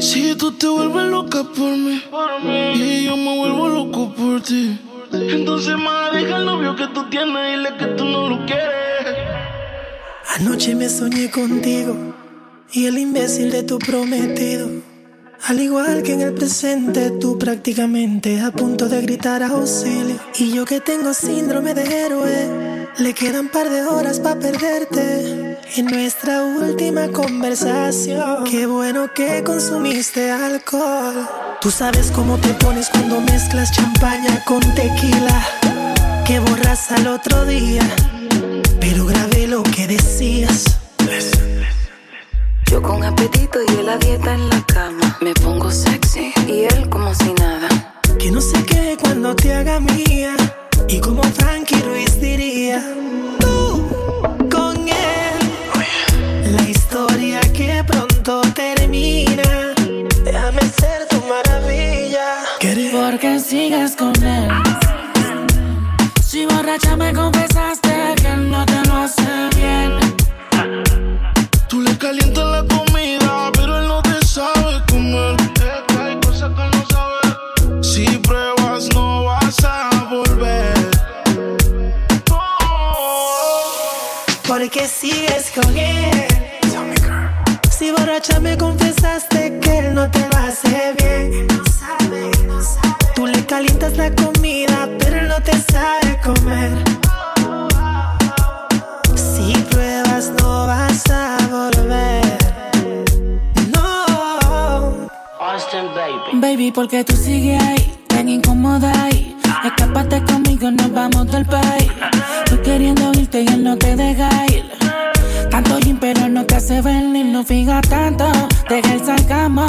Si tú te vuelves loca por mí, y yo me vuelvo loco por ti. Entonces, más deja el novio que tú tienes y dile que tú no lo quieres. Anoche me soñé contigo y el imbécil de tu prometido. Al igual que en el presente, tú prácticamente a punto de gritar auxilio. Y yo que tengo síndrome de héroe, le quedan par de horas para perderte. En nuestra última conversación, qué bueno que consumiste alcohol. Tú sabes cómo te pones cuando mezclas champaña con tequila, que borras al otro día. Pero grabé lo que decías. Yo con apetito y él a dieta en la cama. Me pongo sexy y él como si nada. Que no sé qué cuando te haga mía. Y como Frankie Ruiz diría, termina. Déjame ser tu maravilla. Porque sigues con él. Si borracha me confesaste que no te lo hace bien. Tú le calientas la comida, pero él no te sabe comer. Es que hay cosas que no sabe. Si pruebas, no vas a volver. Oh. Porque sigues con él. Confesaste que él no te lo hace bien. Tú le calientas la comida, pero él no te sabe comer. Si pruebas, no vas a volver. No. Baby, porque tú sigues ahí, tan incómoda ahí. Escápate conmigo, nos vamos del país. Estoy queriendo irte y él no te deja ir. Tanto gym, pero no te hace venir, no fija tanto. Deja el sarcasmo.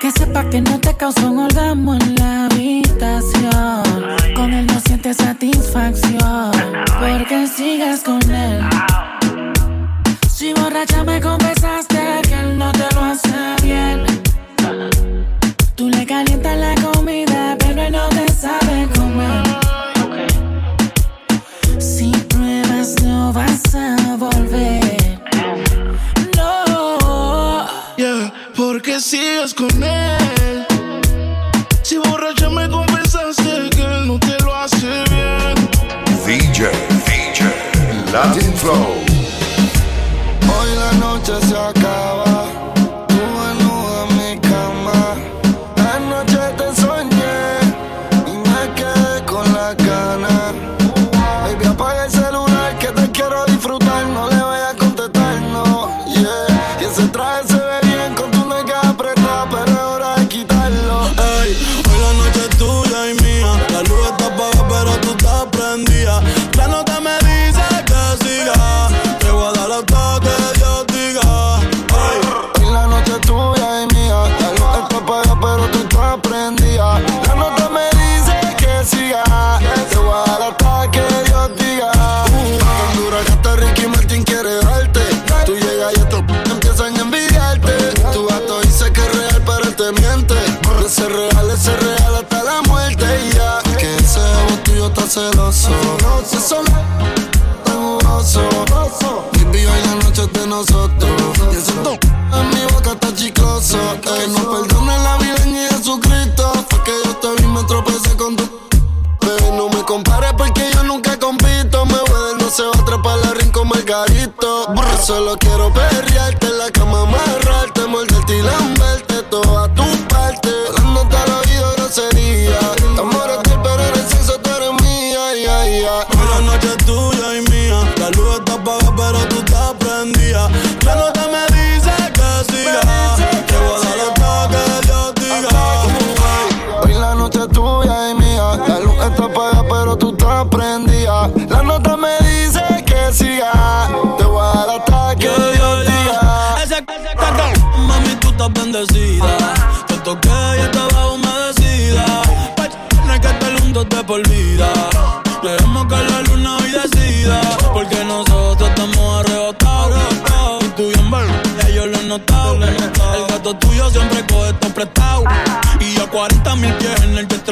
Que sepa que no te causó un porque sigues con él. Si borracha celoso.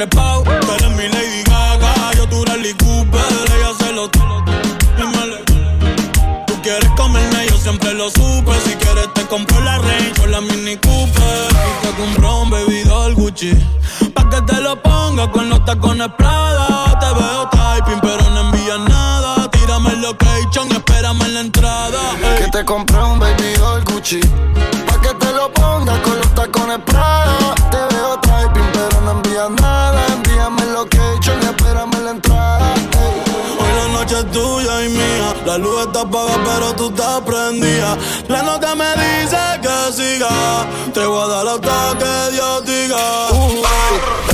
trepao. Tú eres mi Lady Gaga, yo tu Rally Cooper, ella se lo Tú quieres comerme, yo siempre lo supe. Si quieres te compro la Range o la Mini Cooper. Te compro un bebidor Gucci. Pa' que te lo ponga con los tacones Prada. Te veo typing, pero no envías nada. Tírame el location, espérame en la entrada. Ey. Que te compré un bebidor Gucci. Pa' que te lo ponga con los tacones Prada pero tú te prendida. La nota me dice que siga. Te voy a dar hasta que Dios diga. Uh -huh.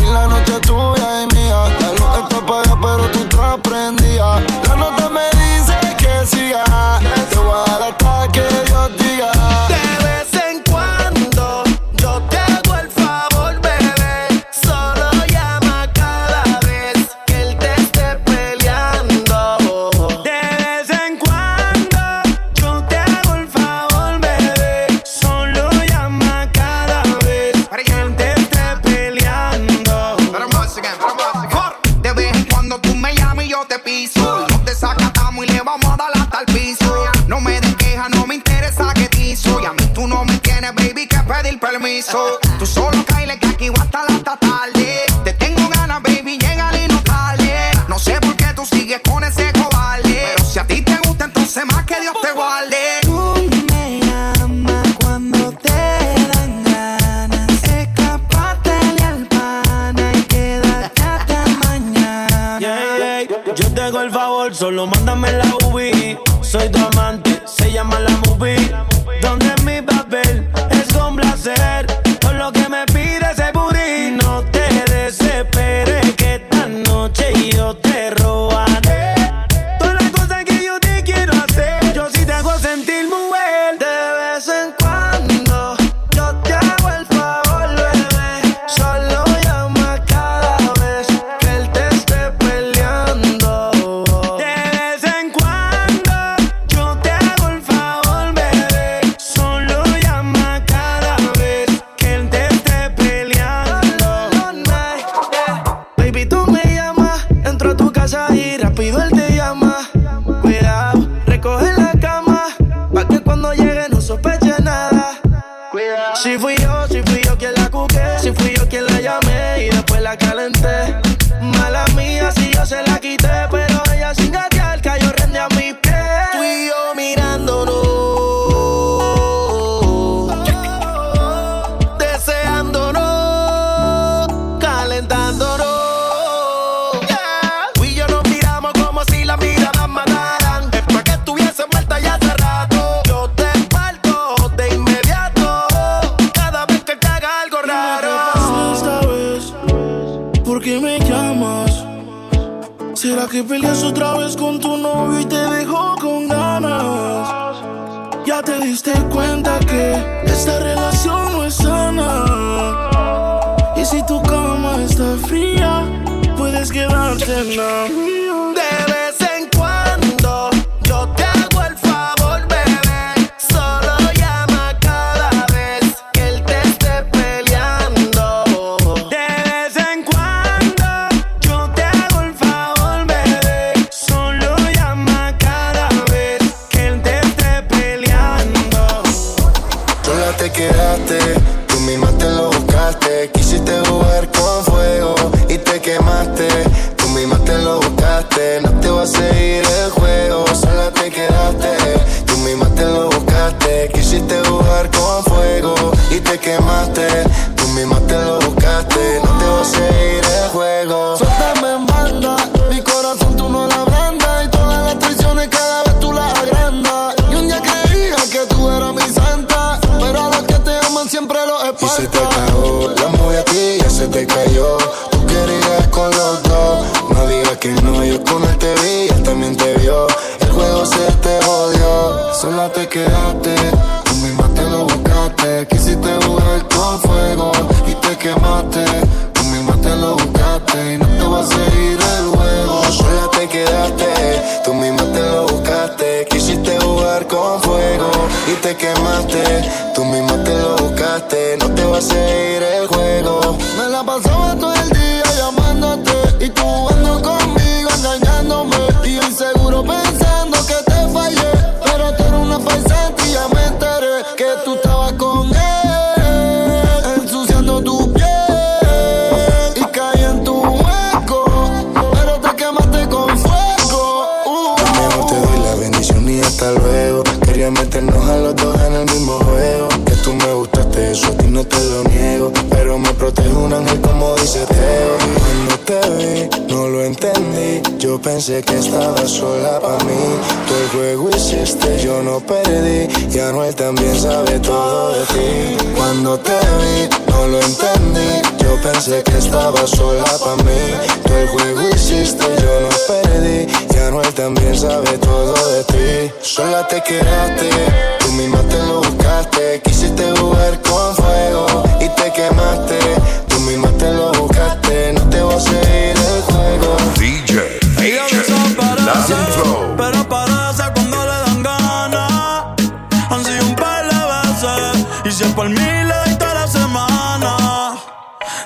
Solo mándame la UV, soy tu amante. Si fui yo, si fui yo quien la cuqué, si fui yo quien la llamé y después la calenté. la que peleas otra vez con tu novio y te dejó con ganas. Ya te diste cuenta que esta relación no es sana. Y si tu cama está fría, puedes quedarte en la pensé que estaba sola para mí. Tú el juego hiciste, yo no perdí. Y Anuel también sabe todo de ti. Cuando te vi, no lo entendí. Yo pensé que estaba sola para mí. Tú el juego hiciste, yo no perdí. Y Anuel también sabe todo de ti. Sola te quedaste, tú misma te lo buscaste. Quisiste jugar con fuego y te quemaste. Y si es por mí le doy toda la semana.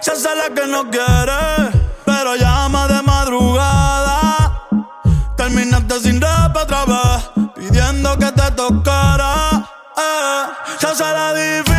Se hace la que no quiere, pero llama de madrugada. Terminaste sin rap otra vez, pidiendo que te tocara. Eh, se hace la difícil,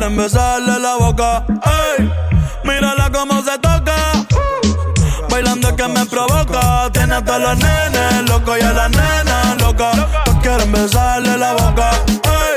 quieren besarle la boca. Ey, mírala cómo se toca. Bailando que me provoca. Tiene a todos los nenes locos y a las nenas locas. Todos quieren besarle la boca. Ey,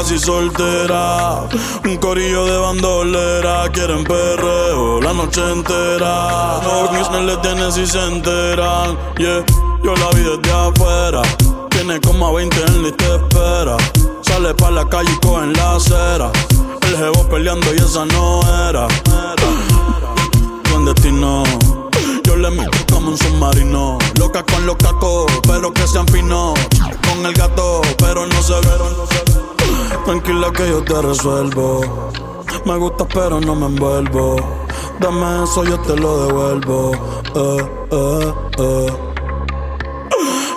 casi, soltera. Un corillo de bandolera. Quieren perreo la noche entera. No, no le tienen si se enteran. Yeah, yo la vi desde afuera. Tiene como a 20 en te espera. Sale pa' la calle y coge en la acera. El jevo peleando y esa no era. Buen destino. Le meto como un submarino. Loca con los cacos, pero que sean finos. Con el gato, pero no se ve. Tranquila que yo te resuelvo. Me gusta, pero no me envuelvo. Dame eso, yo te lo devuelvo. Eh, eh, eh.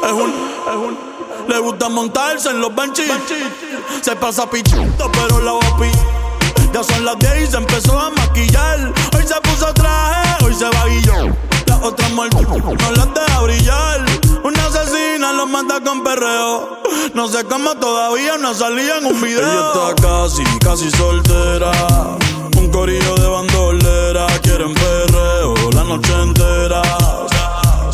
Es un, es un. Le gusta montarse en los benches. Se pasa pichando, pero la guapi. Ya son las 10 y se empezó a maquillar. Hoy se puso traje, hoy se va otras muertas no las deja brillar. Una asesina los mata con perreo. No sé cómo todavía no salía en un video. Ella está casi, casi soltera. Un corillo de bandolera. Quieren perreo la noche.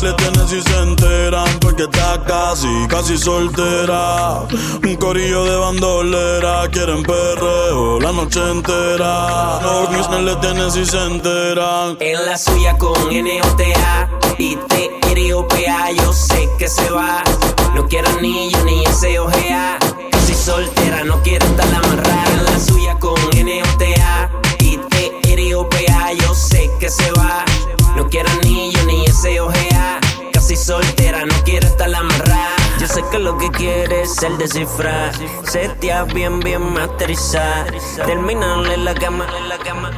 Le tienen si se enteran porque está casi, casi soltera. Un corillo de bandolera, quieren perreo la noche entera. No, no le tienen si se enteran. En la suya con N-O-T-A y T-R-O-P-A Yo sé que se va No quiero anillo ni ese ojea Casi soltera, no quiere estar amarrada En la suya con N-O-T-A y T-R-O-P-A Yo sé que se va No quiero anillo ni ese Casi soltera, no quiere estar amarrada. Yo sé que lo que quiere es el descifrar. Setea bien, bien masterizar Terminarle la cama, la cama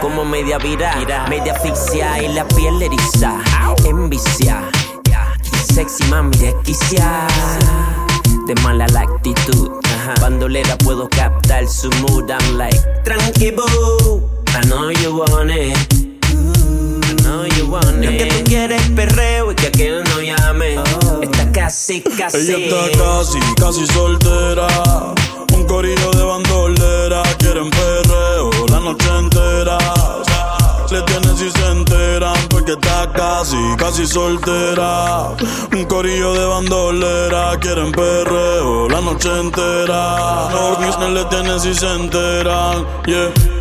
como media vira, media asfixia y la piel eriza, envicia, sexy mami desquicia, de mala la actitud, Bandolera puedo captar su mood. I'm like, tranqui boo. I know you want it. Que tú quieres perreo y que aquel no llame. Está casi, casi. Ella está casi, casi soltera. Un corillo de bandolera. Quieren perreo la noche entera. Le tienen si se enteran porque está casi, casi soltera. Un corillo de bandolera, quieren perreo la noche entera. Los le tienen si se enteran, yeah.